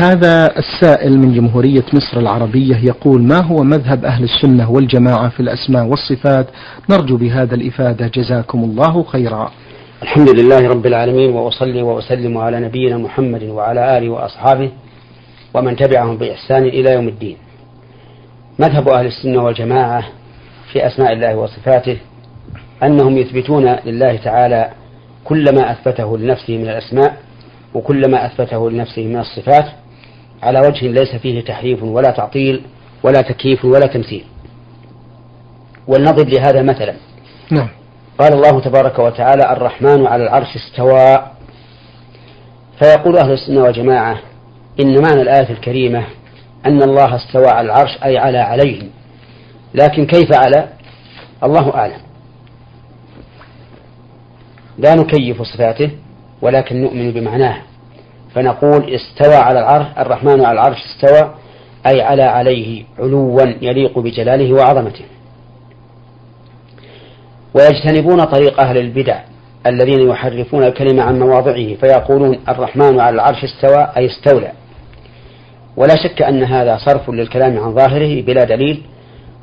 هذا السائل من جمهورية مصر العربية يقول ما هو مذهب أهل السنة والجماعة في الأسماء والصفات؟ نرجو بهذا الإفادة. جزاكم الله خيرا. الحمد لله رب العالمين وأصلي وأسلم على نبينا محمد وعلى آله وأصحابه ومن تبعهم بإحسان إلى يوم الدين. مذهب أهل السنة والجماعة في أسماء الله وصفاته أنهم يثبتون لله تعالى كل ما أثبته لنفسه من الأسماء وكل ما أثبته لنفسه من الصفات على وجه ليس فيه تحريف ولا تعطيل ولا تكييف ولا تمثيل. ولنضرب لهذا مثلا. نعم. قال الله تبارك وتعالى الرحمن على العرش استوى. فيقول أهل السنة والجماعة إن معنى الآية الكريمة أن الله استوى على العرش أي على عليه. لكن كيف على؟ الله أعلم. لا نكيف صفاته ولكن نؤمن بمعناه. فنقول استوى على العرش الرحمن على العرش استوى أي على عليه علوا يليق بجلاله وعظمته. ويجتنبون طريق أهل البدع الذين يحرفون الكلمة عن مواضعه فيقولون الرحمن على العرش استوى أي استولى. ولا شك أن هذا صرف للكلام عن ظاهره بلا دليل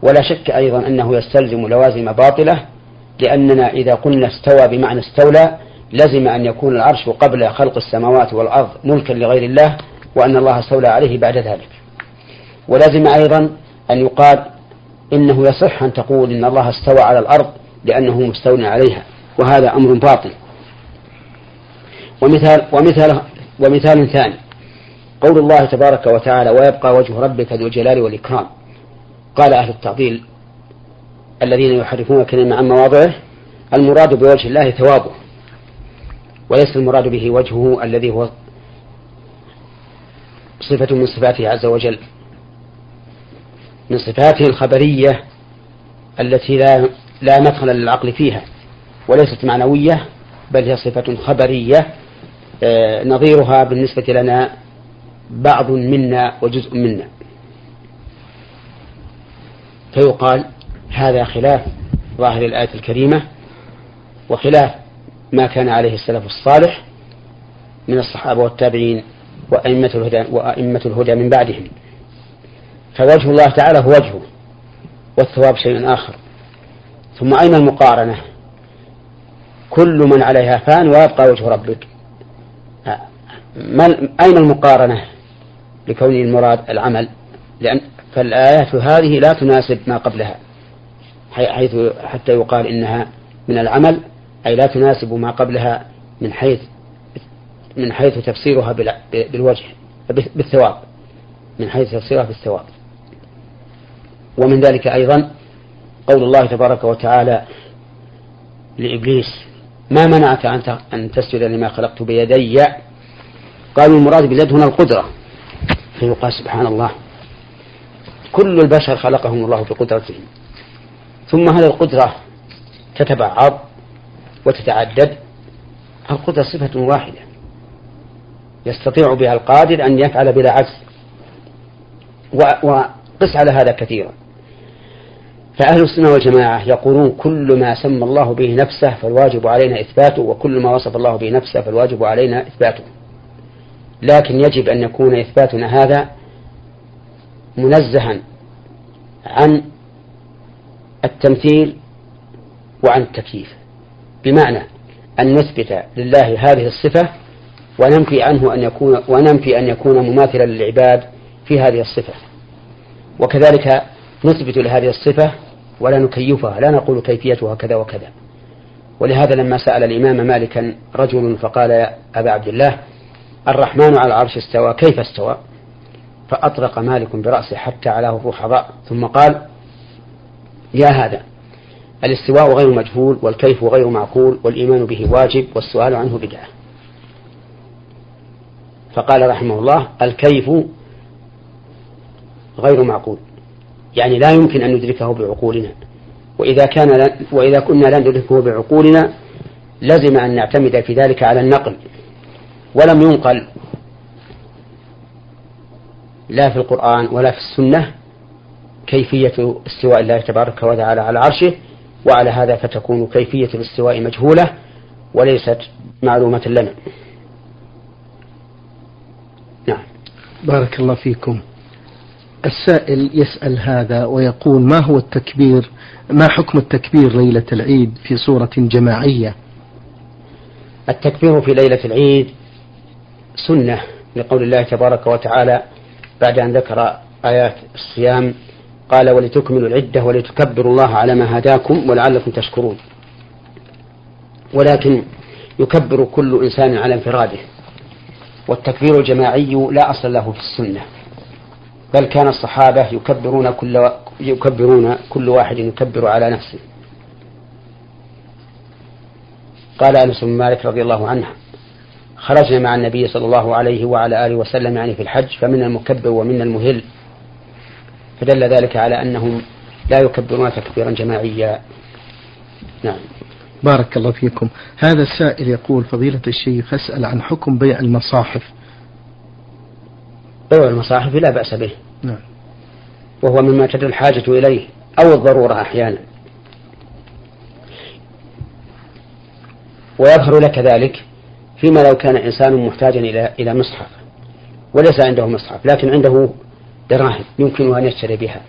ولا شك أيضا أنه يستلزم لوازم باطلة لأننا إذا قلنا استوى بمعنى استولى لزم أن يكون العرش قبل خلق السماوات والأرض ملكا لغير الله وأن الله استولى عليه بعد ذلك. ولزم أيضا أن يقال إنه يصح أن تقول إن الله استوى على الأرض لأنه مستولى عليها وهذا أمر باطل. ومثال ومثال ومثال ثاني. قول الله تبارك وتعالى ويبقى وجه ربك ذو الجلال والإكرام قال أهل التعطيل الذين يحرفون الكلمة عن مواضعه المراد بوجه الله ثوابه وليس المراد به وجهه الذي هو صفة من صفاته عز وجل. من صفاته الخبرية التي لا لا مدخل للعقل فيها وليست معنوية بل هي صفة خبرية. آه، نظيرها بالنسبة لنا بعض منا وجزء منا. فيقال هذا خلاف ظاهر الآية الكريمة وخلاف ما كان عليه السلف الصالح من الصحابة والتابعين وأئمة الهدى وأئمة الهدى من بعدهم. فوجه الله تعالى هو وجهه والثواب شيء آخر. ثم أين المقارنة؟ كل من عليها فان ويبقى وجه ربك. أين المقارنة لكون المراد العمل؟ لأن فالآيات هذه لا تناسب ما قبلها حيث حتى يقال إنها من العمل أي لا تناسب ما قبلها من حيث من حيث تفسيرها بالوجه بالثواب من حيث تفسيرها بالثواب. ومن ذلك أيضا قول الله تبارك وتعالى لإبليس ما منعك أن تسجد لما خلقت بيدي؟ قالوا المراد باليد هنا القدرة. فيقال سبحان الله كل البشر خلقهم الله بقدرته ثم هذه القدرة تتبعض وتتعدد القدرة صفة واحدة. يستطيع بها القادر أن يفعل بلا عجز وقس على هذا كثيرا. فأهل السنة والجماعة يقولون كل ما سمى الله به نفسه فالواجب علينا إثباته وكل ما وصف الله به نفسه فالواجب علينا إثباته. لكن يجب أن يكون إثباتنا هذا منزها عن التمثيل وعن التكييف. بمعنى أن نثبت لله هذه الصفة وننفي عنه أن يكون وننفي أن يكون مماثلا للعباد في هذه الصفة. وكذلك نثبت لهذه الصفة ولا نكيفها لا نقول كيفيتها كذا وكذا. ولهذا لما سأل الإمام مالكا رجل فقال يا أبا عبد الله الرحمن على العرش استوى كيف استوى؟ فأطرق مالك برأسه حتى علاه الرحضاء ثم قال يا هذا الاستواء غير مجهول والكيف غير معقول والإيمان به واجب والسؤال عنه بدعة. فقال رحمه الله الكيف غير معقول. يعني لا يمكن أن ندركه بعقولنا. وإذا كان وإذا كنا لا ندركه بعقولنا لزم أن نعتمد في ذلك على النقل. ولم ينقل لا في القرآن ولا في السنة كيفية استواء الله تبارك وتعالى على عرشه وعلى هذا فتكون كيفية الاستواء مجهولة وليست معلومة لنا. نعم. بارك الله فيكم. السائل يسأل هذا ويقول ما هو التكبير ما حكم التكبير ليلة العيد في صورة جماعية؟ التكبير في ليلة العيد سنة لقول الله تبارك وتعالى بعد أن ذكر آيات الصيام قال ولتكملوا العدة ولتكبروا الله على ما هداكم ولعلكم تشكرون. ولكن يكبر كل إنسان على انفراده. والتكبير الجماعي لا أصل له في السنة. بل كان الصحابة يكبرون كل يكبرون كل واحد يكبر على نفسه. قال أنس بن مالك رضي الله عنه خرجنا مع النبي صلى الله عليه وعلى آله وسلم يعني في الحج فمنا المكبر ومنا المهل فدل ذلك على أنهم لا يكبرون تكبيرا جماعيا. نعم. بارك الله فيكم. هذا السائل يقول فضيلة الشيخ أسأل عن حكم بيع المصاحف. بيع المصاحف لا بأس به. نعم. وهو مما تدل الحاجة إليه أو الضرورة أحيانا. ويظهر لك ذلك فيما لو كان إنسان محتاجا إلى إلى مصحف. وليس عنده مصحف لكن عنده دراهم يمكن أن يشتري بها.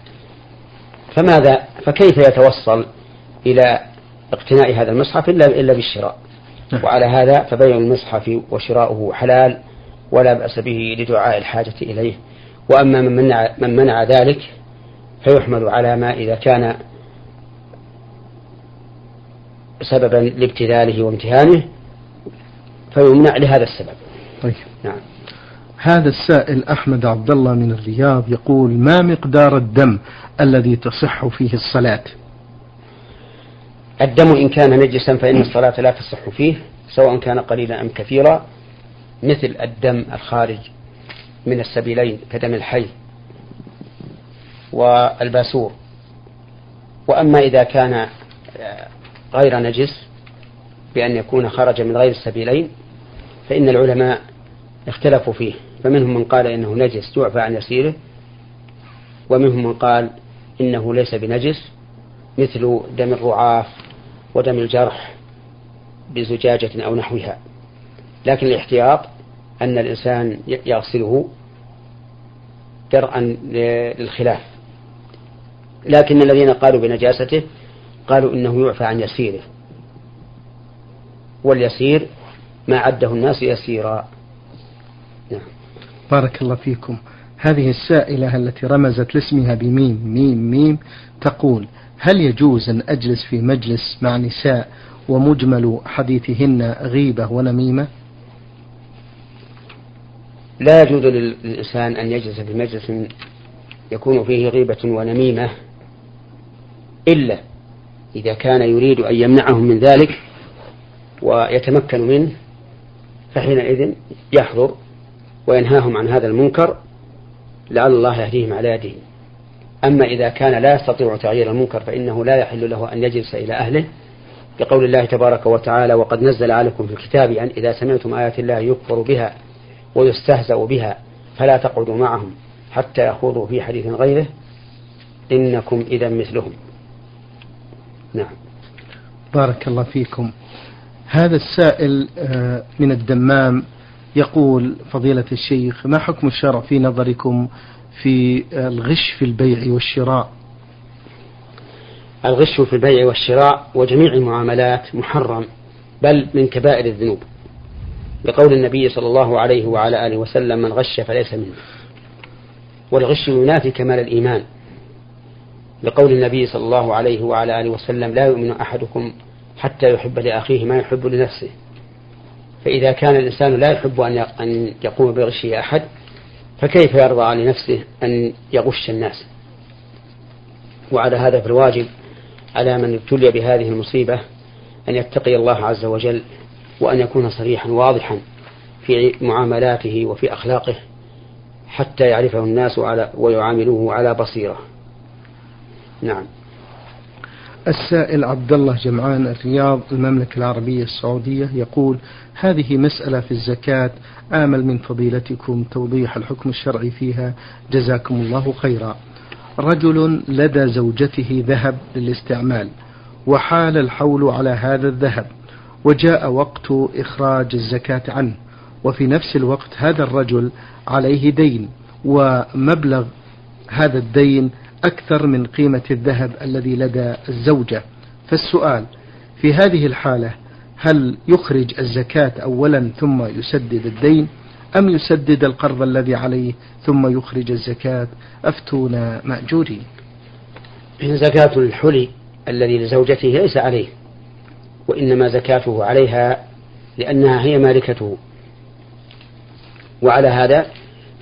فماذا؟ فكيف يتوصل إلى اقتناء هذا المصحف إلا إلا بالشراء؟ نعم. وعلى هذا فبيع المصحف وشراؤه حلال ولا بأس به لدعاء الحاجة إليه. وأما من منع, من منع ذلك فيحمل على ما إذا كان سببا لابتذاله وامتهانه فيمنع لهذا السبب. طيب. نعم. هذا السائل أحمد عبد الله من الرياض يقول ما مقدار الدم الذي تصح فيه الصلاة؟ الدم إن كان نجسا فإن الصلاة لا تصح فيه سواء كان قليلا أم كثيرا مثل الدم الخارج من السبيلين كدم الحي والباسور. وأما إذا كان غير نجس بأن يكون خرج من غير السبيلين فإن العلماء اختلفوا فيه. فمنهم من قال إنه نجس يعفى عن يسيره ومنهم من قال إنه ليس بنجس مثل دم الرعاف ودم الجرح بزجاجة أو نحوها. لكن الاحتياط أن الإنسان يغسله درءا للخلاف. لكن الذين قالوا بنجاسته قالوا إنه يعفى عن يسيره. واليسير ما عده الناس يسيرا. نعم. بارك الله فيكم هذه السائلة التي رمزت لاسمها بميم ميم ميم تقول هل يجوز أن أجلس في مجلس مع نساء ومجمل حديثهن غيبة ونميمة لا يجوز للإنسان أن يجلس في مجلس يكون فيه غيبة ونميمة إلا إذا كان يريد أن يمنعهم من ذلك ويتمكن منه فحينئذ يحضر وينهاهم عن هذا المنكر لعل الله يهديهم على يدهم. أما إذا كان لا يستطيع تغيير المنكر فإنه لا يحل له أن يجلس إلى أهله. بقول الله تبارك وتعالى وقد نزل عليكم في الكتاب أن إذا سمعتم آيات الله يكفر بها ويستهزأ بها فلا تقعدوا معهم حتى يخوضوا في حديث غيره. إنكم إذا مثلهم. نعم. بارك الله فيكم. هذا السائل آه، من الدمام. يقول فضيلة الشيخ ما حكم الشرع في نظركم في الغش في البيع والشراء؟ الغش في البيع والشراء وجميع المعاملات محرم بل من كبائر الذنوب. لقول النبي صلى الله عليه وعلى آله وسلم من غش فليس منه. والغش ينافي كمال الإيمان. لقول النبي صلى الله عليه وعلى آله وسلم لا يؤمن أحدكم حتى يحب لأخيه ما يحب لنفسه. فإذا كان الإنسان لا يحب أن يقوم بغش أحد فكيف يرضى لنفسه أن يغش الناس؟ وعلى هذا فالواجب على من ابتلي بهذه المصيبة أن يتقي الله عز وجل وأن يكون صريحا واضحا في معاملاته وفي أخلاقه حتى يعرفه الناس على ويعاملوه على بصيرة. نعم. السائل عبد الله جمعان الرياض المملكة العربية السعودية يقول هذه مسألة في الزكاة آمل من فضيلتكم توضيح الحكم الشرعي فيها. جزاكم الله خيرا. رجل لدى زوجته ذهب للاستعمال وحال الحول على هذا الذهب وجاء وقت إخراج الزكاة عنه وفي نفس الوقت هذا الرجل عليه دين ومبلغ هذا الدين أكثر من قيمة الذهب الذي لدى الزوجة. فالسؤال في هذه الحالة هل يخرج الزكاة أولا ثم يسدد الدين أم يسدد القرض الذي عليه ثم يخرج الزكاة؟ أفتونا مأجورين. زكاة الحلي الذي لزوجته ليس عليه وإنما زكاته عليها لأنها هي مالكته. وعلى هذا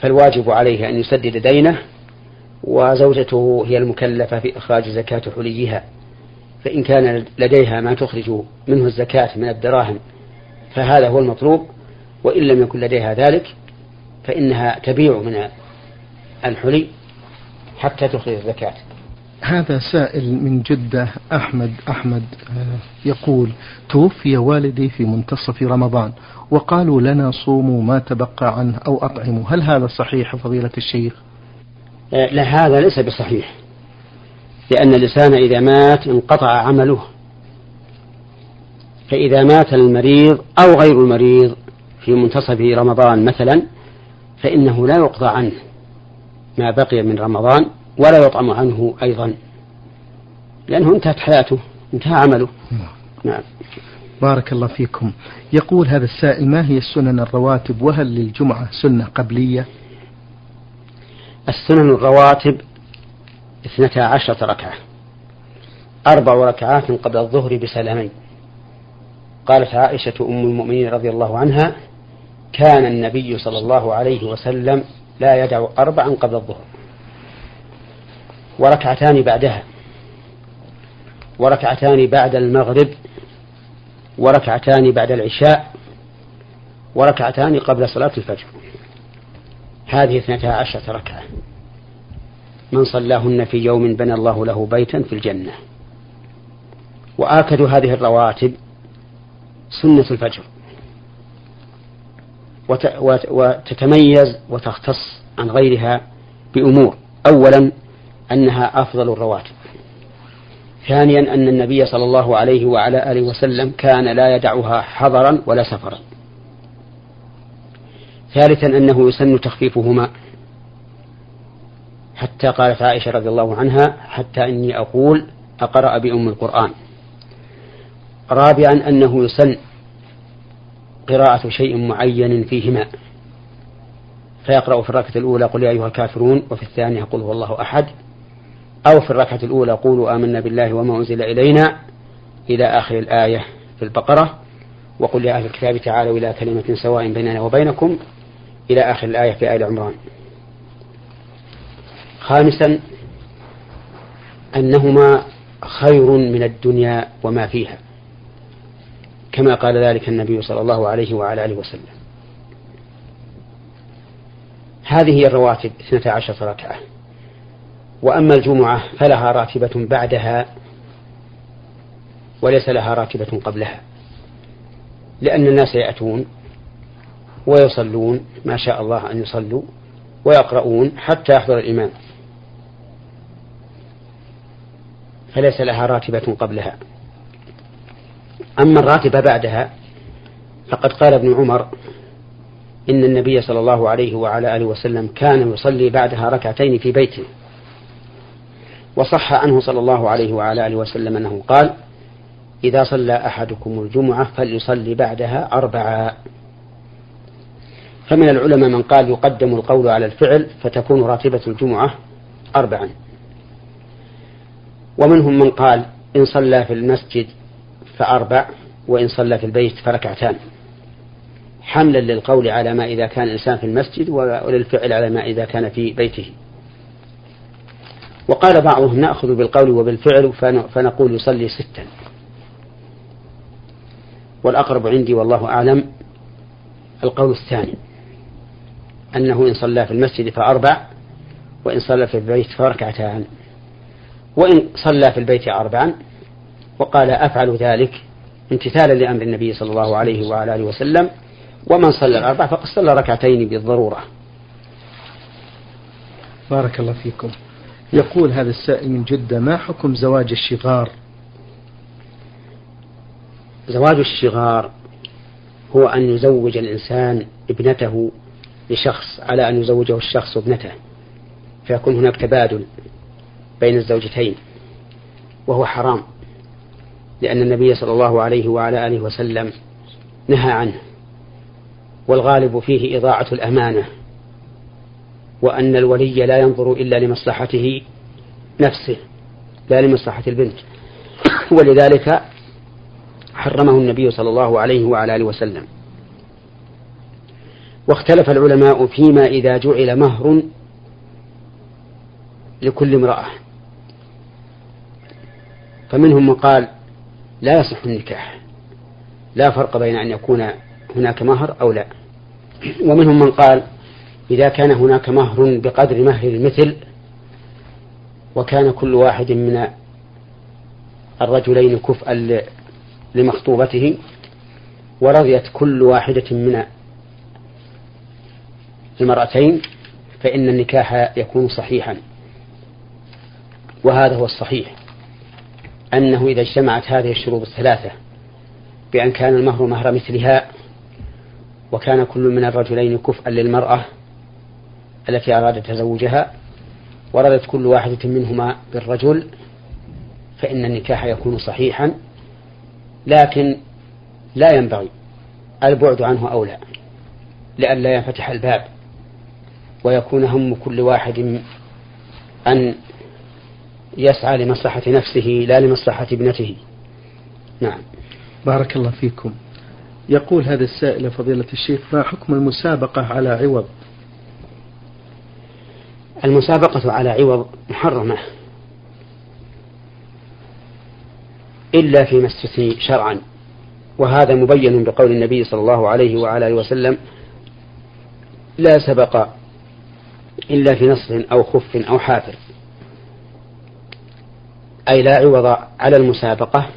فالواجب عليه أن يسدد دينه وزوجته هي المكلفة في إخراج زكاة حليها فإن كان لديها ما تخرج منه الزكاة من الدراهم فهذا هو المطلوب وإن لم يكن لديها ذلك فإنها تبيع من الحلي حتى تخرج الزكاة. هذا سائل من جدة أحمد أحمد آه، يقول توفي والدي في منتصف رمضان وقالوا لنا صوموا ما تبقى عنه أو أطعموا هل هذا صحيح فضيلة الشيخ؟ لا هذا ليس بصحيح. لأن الإنسان إذا مات انقطع عمله. فإذا مات المريض أو غير المريض في منتصف رمضان مثلا فإنه لا يقضى عنه ما بقي من رمضان ولا يطعم عنه أيضا. لأنه انتهت حياته انتهى عمله. نعم, نعم. بارك الله فيكم. يقول هذا السائل ما هي السنن الرواتب؟ وهل للجمعة سنة قبلية؟ السنن الرواتب اثنتا عشرة ركعة. أربع ركعات قبل الظهر بسلامين. قالت عائشة أم المؤمنين رضي الله عنها كان النبي صلى الله عليه وسلم لا يدع أربعا قبل الظهر. وركعتان بعدها. وركعتان بعد المغرب. وركعتان بعد العشاء. وركعتان قبل صلاة الفجر. هذه اثنتا عشرة ركعة. من صلاهن في يوم بنى الله له بيتا في الجنة. وآكد هذه الرواتب سنة الفجر. وتتميز وتختص عن غيرها بأمور. أولا أنها أفضل الرواتب. ثانيا أن النبي صلى الله عليه وعلى آله وسلم كان لا يدعها حضرا ولا سفرا. ثالثا أنه يسن تخفيفهما. حتى قالت عائشة رضي الله عنها حتى إني أقول أقرأ بأم القرآن. رابعا أنه يسن قراءة شيء معين فيهما. فيقرأ في الركعة الأولى قل يا أيها الكافرون وفي الثانية قل هو الله أحد. أو في الركعة الأولى قولوا آمنا بالله وما أنزل إلينا إلى آخر الآية في البقرة. وقل يا أهل الكتاب تعالوا إلى كلمة سواء بيننا وبينكم إلى آخر الآية في آل عمران. خامسا أنهما خير من الدنيا وما فيها كما قال ذلك النبي صلى الله عليه وعلى آله وسلم. هذه هي الرواتب اثنتا عشرة ركعة. وأما الجمعة فلها راتبة بعدها وليس لها راتبة قبلها لأن الناس يأتون ويصلون ما شاء الله أن يصلوا ويقرؤون حتى يحضر الإمام. فليس لها راتبة قبلها. أما الراتبة بعدها فقد قال ابن عمر إن النبي صلى الله عليه وعلى آله وسلم كان يصلي بعدها ركعتين في بيته. وصح عنه صلى الله عليه وعلى آله وسلم أنه قال إذا صلى أحدكم الجمعة فليصلي بعدها أربعا فمن العلماء من قال يقدم القول على الفعل فتكون راتبة الجمعة أربعا. ومنهم من قال إن صلى في المسجد فأربع وإن صلى في البيت فركعتان. حملا للقول على ما إذا كان الإنسان في المسجد وللفعل على ما إذا كان في بيته. وقال بعضهم نأخذ بالقول وبالفعل فنقول يصلي ستا. والأقرب عندي والله أعلم القول الثاني. أنه إن صلى في المسجد فأربع وإن صلى في البيت فركعتان. وإن صلى في البيت أربعا وقال أفعل ذلك امتثالا لأمر النبي صلى الله عليه وعلى آله وسلم. ومن صلى الأربع فقد صلى ركعتين بالضرورة. بارك الله فيكم. يقول هذا السائل من جدة ما حكم زواج الشغار؟ زواج الشغار هو أن يزوج الإنسان ابنته لشخص على أن يزوجه الشخص ابنته فيكون هناك تبادل بين الزوجتين وهو حرام لأن النبي صلى الله عليه وعلى آله وسلم نهى عنه والغالب فيه إضاعة الأمانة وأن الولي لا ينظر إلا لمصلحته نفسه لا لمصلحة البنت ولذلك حرمه النبي صلى الله عليه وعلى آله وسلم. واختلف العلماء فيما إذا جعل مهر لكل امرأة. فمنهم من قال لا يصح النكاح لا فرق بين أن يكون هناك مهر أو لا. ومنهم من قال إذا كان هناك مهر بقدر مهر المثل وكان كل واحد من الرجلين كفءا لمخطوبته ورضيت كل واحدة من المرأتين فإن النكاح يكون صحيحا. وهذا هو الصحيح أنه إذا اجتمعت هذه الشروط الثلاثة بأن كان المهر مهر مثلها وكان كل من الرجلين كفءا للمرأة التي أراد تزوجها وردت كل واحدة منهما بالرجل فإن النكاح يكون صحيحا. لكن لا ينبغي البعد عنه أولى لئلا ينفتح الباب. ويكون هم كل واحد أن يسعى لمصلحة نفسه لا لمصلحة ابنته. نعم. بارك الله فيكم. يقول هذا السائل فضيلة الشيخ ما حكم المسابقة على عوض؟ المسابقة على عوض محرمة. إلا فيما استثني شرعا. وهذا مبين بقول النبي صلى الله عليه وعلى وسلم لا سبق إلا في نصر أو خف أو حافر. أي لا عوض على المسابقة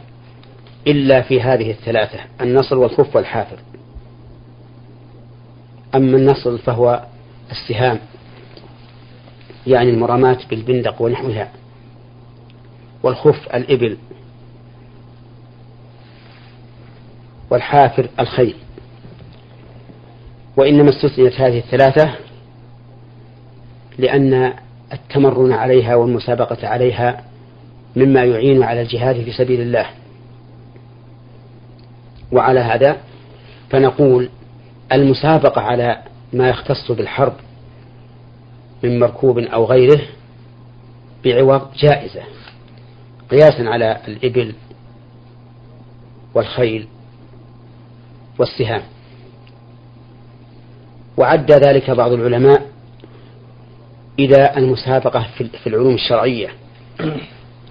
إلا في هذه الثلاثة النصر والخف والحافر. أما النصر فهو السهام يعني المرامات بالبندق ونحوها والخف الإبل والحافر الخيل. وإنما استثنيت هذه الثلاثة لأن التمرن عليها والمسابقة عليها مما يعين على الجهاد في سبيل الله. وعلى هذا فنقول المسابقة على ما يختص بالحرب من مركوب أو غيره بعوض جائزة قياسا على الإبل والخيل والسهام. وعد ذلك بعض العلماء إلى المسابقة في العلوم الشرعية.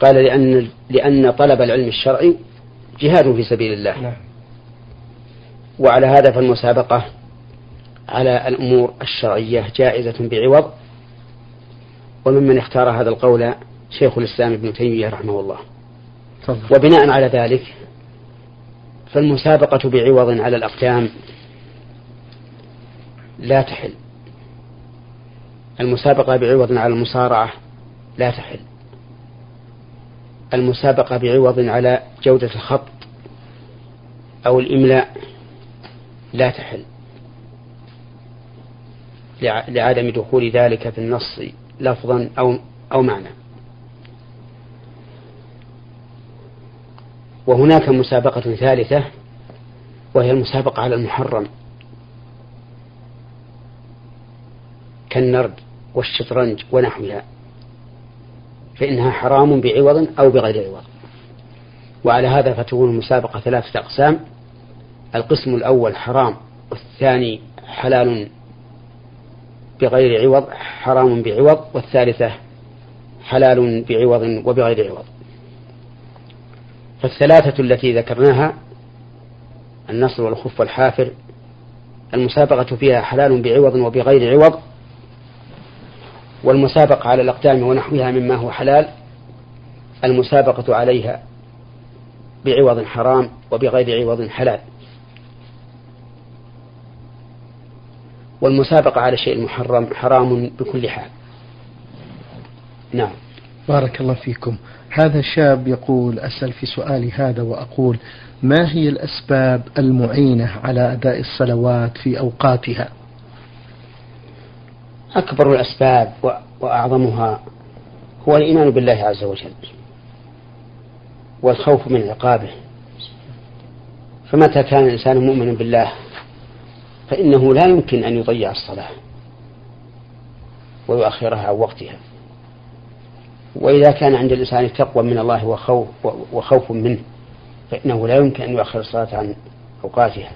قال لأن لأن طلب العلم الشرعي جهاد في سبيل الله. نعم. وعلى هذا فالمسابقة على الأمور الشرعية جائزة بعوض. وممن اختار هذا القول شيخ الإسلام ابن تيمية رحمه الله. طبعا. وبناء على ذلك فالمسابقة بعوض على الأقدام لا تحل. المسابقة بعوض على المصارعة لا تحل. المسابقة بعوض على جودة الخط أو الإملاء لا تحل. لعدم دخول ذلك في النص لفظا أو أو معنى. وهناك مسابقة ثالثة وهي المسابقة على المحرم. كالنرد والشطرنج ونحوها فإنها حرام بعوض أو بغير عوض. وعلى هذا فتكون المسابقة ثلاثة أقسام. القسم الأول حرام والثاني حلال بغير عوض حرام بعوض والثالثة حلال بعوض وبغير عوض. فالثلاثة التي ذكرناها النصر والخف والحافر المسابقة فيها حلال بعوض وبغير عوض. والمسابقة على الأقدام ونحوها مما هو حلال المسابقة عليها بعوض حرام وبغير عوض حلال. والمسابقة على شيء محرم حرام بكل حال. نعم. بارك الله فيكم. هذا شاب يقول أسأل في سؤالي هذا وأقول ما هي الأسباب المعينة على أداء الصلوات في أوقاتها؟ أكبر الأسباب وأعظمها هو الإيمان بالله عز وجل والخوف من عقابه. فمتى كان الإنسان مؤمنا بالله؟ فإنه لا يمكن أن يضيع الصلاة ويؤخرها عن وقتها. وإذا كان عند الإنسان تقوى من الله وخوف, وخوف منه فإنه لا يمكن أن يؤخر الصلاة عن أوقاتها.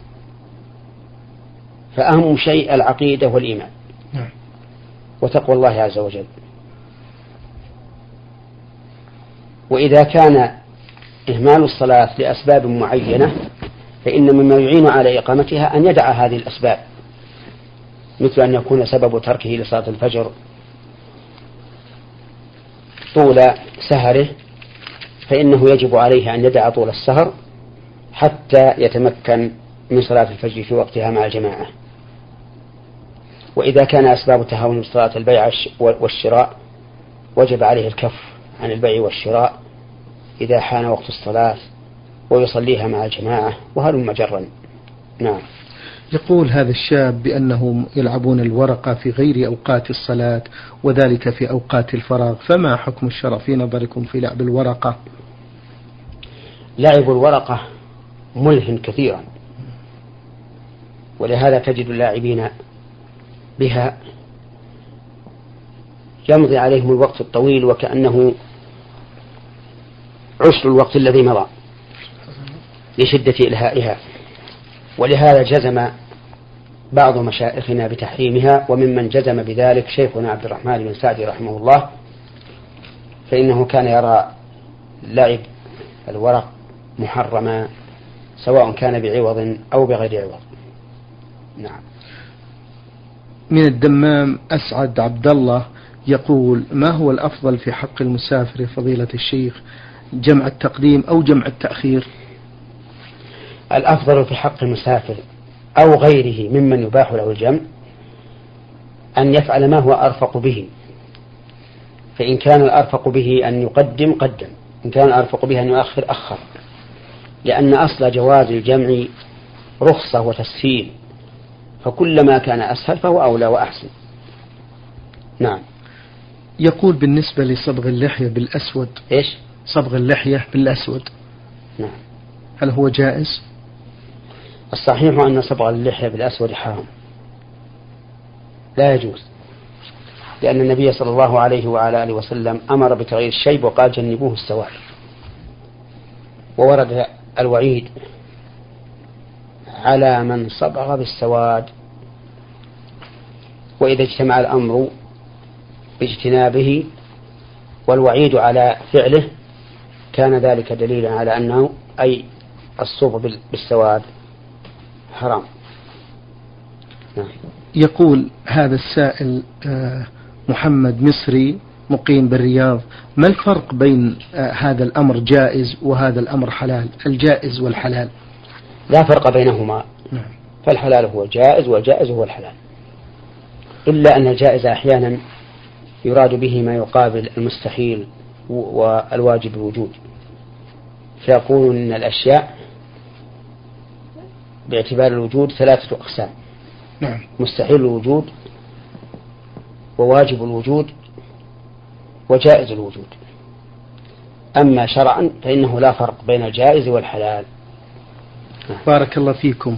فأهم شيء العقيدة والإيمان. وتقوى الله عز وجل. وإذا كان إهمال الصلاة لأسباب معينة فإن مما يعين على إقامتها أن يدع هذه الأسباب. مثل أن يكون سبب تركه لصلاة الفجر طول سهره فإنه يجب عليه أن يدع طول السهر حتى يتمكن من صلاة الفجر في وقتها مع الجماعة. وإذا كان أسباب تهاون صلاة البيع والشراء وجب عليه الكف عن البيع والشراء إذا حان وقت الصلاة ويصليها مع الجماعة وهلم مجرا نعم. يقول هذا الشاب بأنهم يلعبون الورقة في غير أوقات الصلاة وذلك في أوقات الفراغ فما حكم الشرع؟ في نظركم في لعب الورقة لعب الورقة ملهم كثيرا. ولهذا تجد اللاعبين بها يمضي عليهم الوقت الطويل وكأنه عشر الوقت الذي مضى لشدة إلهائها. ولهذا جزم بعض مشائخنا بتحريمها وممن جزم بذلك شيخنا عبد الرحمن بن سعدي رحمه الله فإنه كان يرى لعب الورق محرما سواء كان بعوض أو بغير عوض. نعم. من الدمام أسعد عبد الله يقول ما هو الأفضل في حق المسافر فضيلة الشيخ؟ جمع التقديم أو جمع التأخير؟ الأفضل في حق المسافر أو غيره ممن يباح له الجمع أن يفعل ما هو أرفق به فإن كان الأرفق به أن يقدم قدم إن كان الأرفق به أن يؤخر أخر لأن أصل جواز الجمع رخصة وتسهيل. فكلما كان أسهل فهو أولى وأحسن. نعم. يقول بالنسبة لصبغ اللحية بالأسود. إيش؟ صبغ اللحية بالأسود. نعم. هل هو جائز؟ الصحيح أن صبغ اللحية بالأسود حرام. لا يجوز. لأن النبي صلى الله عليه وعلى آله وسلم أمر بتغيير الشيب وقال جنبوه السواد. وورد الوعيد على من صبغ بالسواد وإذا اجتمع الأمر باجتنابه والوعيد على فعله كان ذلك دليلا على أنه أي الصبغ بالسواد حرام. نعم. يقول هذا السائل آه، محمد مصري مقيم بالرياض ما الفرق بين آه، هذا الأمر جائز وهذا الأمر حلال؟ الجائز والحلال. لا فرق بينهما. نعم. فالحلال هو الجائز والجائز هو الحلال. إلا أن الجائز أحيانا يراد به ما يقابل المستحيل والواجب الوجود فيقول أن الأشياء باعتبار الوجود ثلاثة أقسام. نعم. مستحيل الوجود وواجب الوجود وجائز الوجود. أما شرعا فإنه لا فرق بين الجائز والحلال. بارك الله فيكم.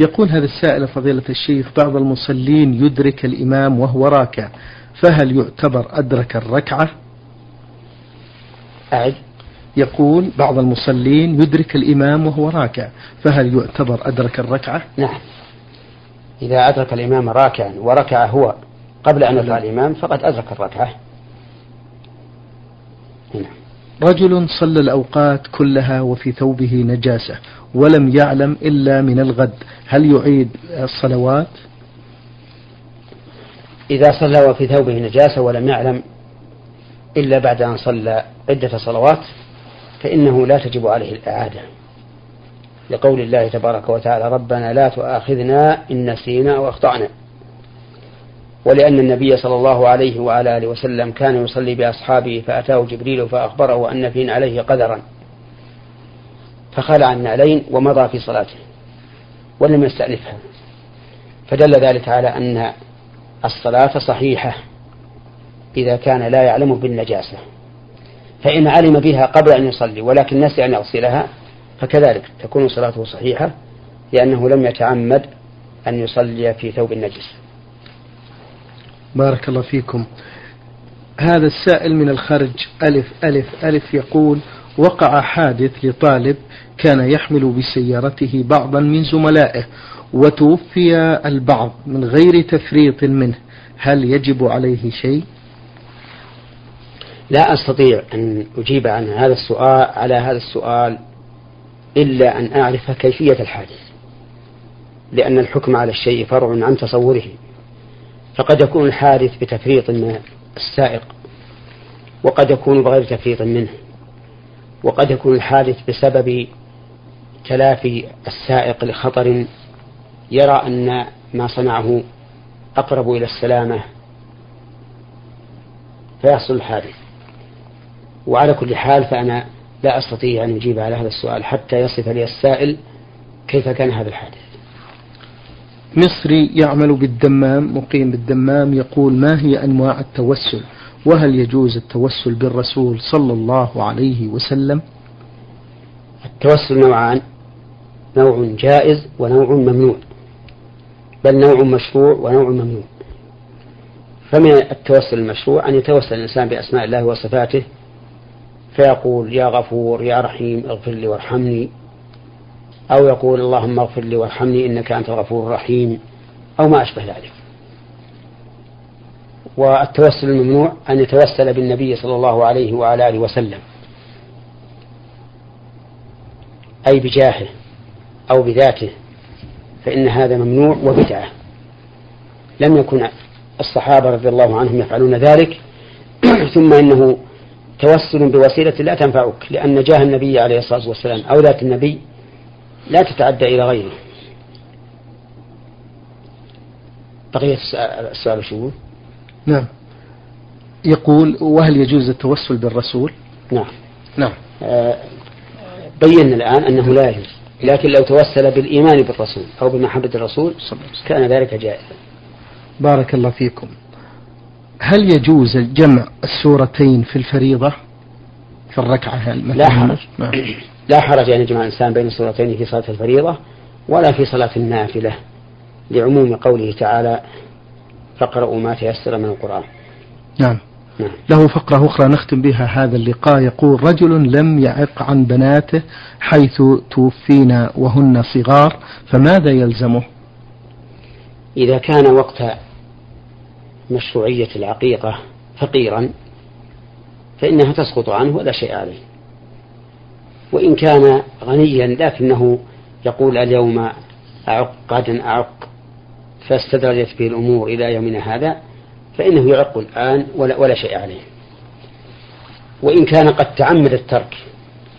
يقول هذا السائل فضيلة الشيخ بعض المصلين يدرك الإمام وهو راكع فهل يعتبر أدرك الركعة؟ أعد. يقول بعض المصلين يدرك الإمام وهو راكع فهل يعتبر أدرك الركعة؟ نعم. إذا أدرك الإمام راكعا وركع هو قبل أن يرفع الإمام فقد أدرك الركعة. نعم. رجل صلى الأوقات كلها وفي ثوبه نجاسة ولم يعلم إلا من الغد. هل يعيد الصلوات؟ إذا صلى وفي ثوبه نجاسة ولم يعلم إلا بعد أن صلى عدة صلوات فإنه لا تجب عليه الإعادة. لقول الله تبارك وتعالى ربنا لا تؤاخذنا إن نسينا أو أخطأنا. ولأن النبي صلى الله عليه وعلى آله وسلم كان يصلي بأصحابه فأتاه جبريل فأخبره أن فين عليه قدرا. فخلع النعلين ومضى في صلاته ولم يستأنفها فدل ذلك على أن الصلاة صحيحة إذا كان لا يعلم بالنجاسة. فإن علم بها قبل أن يصلي ولكن نسي أن يغسلها فكذلك تكون صلاته صحيحة لأنه لم يتعمد أن يصلي في ثوب النجس. بارك الله فيكم. هذا السائل من الخرج ألف ألف ألف يقول وقع حادث لطالب كان يحمل بسيارته بعضا من زملائه وتوفي البعض من غير تفريط منه. هل يجب عليه شيء؟ لا أستطيع أن أجيب عن هذا السؤال على هذا السؤال إلا أن أعرف كيفية الحادث لأن الحكم على الشيء فرع عن تصوره. فقد يكون الحادث بتفريط من السائق وقد يكون بغير تفريط منه. وقد يكون الحادث بسبب تلافي السائق لخطر يرى أن ما صنعه أقرب إلى السلامة فيحصل الحادث. وعلى كل حال فأنا لا أستطيع أن أجيب على هذا السؤال حتى يصف لي السائل كيف كان هذا الحادث. مصري يعمل بالدمام مقيم بالدمام يقول ما هي أنواع التوسل؟ وهل يجوز التوسل بالرسول صلى الله عليه وسلم؟ التوسل نوعان. نوع جائز ونوع ممنوع. بل نوع مشروع ونوع ممنوع. فمن التوسل المشروع أن يتوسل الإنسان بأسماء الله وصفاته فيقول يا غفور يا رحيم اغفر لي وارحمني. أو يقول اللهم اغفر لي وارحمني إنك أنت الغفور الرحيم. أو ما أشبه ذلك. والتوسل الممنوع أن يتوسل بالنبي صلى الله عليه وعلى آله وسلم. أي بجاهه أو بذاته فإن هذا ممنوع وبدعة. لم يكن الصحابة رضي الله عنهم يفعلون ذلك ثم إنه توسل بوسيلة لا تنفعك لأن جاه النبي عليه الصلاة والسلام أو ذات النبي لا تتعدى إلى غيره. بقية السؤال شو؟ نعم. يقول وهل يجوز التوسل بالرسول؟ نعم. نعم. آه بينا الآن أنه لا يجوز لكن لو توسل بالإيمان بالرسول أو بمحبة الرسول كان ذلك جائزا. بارك الله فيكم. هل يجوز جمع السورتين في الفريضة؟ في الركعة لا حرج. نعم. لا حرج أن يجمع الإنسان بين السورتين في صلاة الفريضة ولا في صلاة النافلة لعموم قوله تعالى فاقرأوا ما تيسر من القرآن. نعم. نعم. له فقرة أخرى نختم بها هذا اللقاء. يقول رجل لم يعق عن بناته حيث توفينا وهن صغار فماذا يلزمه؟ إذا كان وقت مشروعية العقيقة فقيرا فإنها تسقط عنه ولا شيء عليه. وإن كان غنيا لكنه يقول اليوم أعق غدا أعق. فاستدرجت به الأمور إلى يومنا هذا فإنه يعق الآن ولا, ولا شيء عليه. وإن كان قد تعمد الترك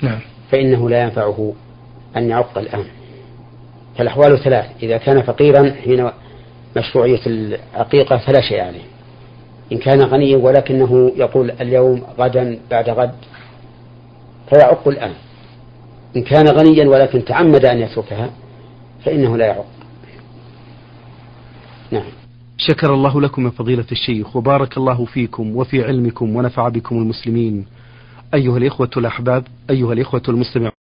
نعم. فإنه لا ينفعه أن يعق الآن. فالأحوال ثلاث إذا كان فقيرا حين مشروعية العقيقة فلا شيء عليه. إن كان غنيا ولكنه يقول اليوم غدا بعد غد فيعق الآن. إن كان غنيا ولكن تعمد أن يتركها فإنه لا يعق. نعم. شكر الله لكم يا فضيلة الشيخ وبارك الله فيكم وفي علمكم ونفع بكم المسلمين. أيها الإخوة الأحباب أيها الإخوة المستمعون.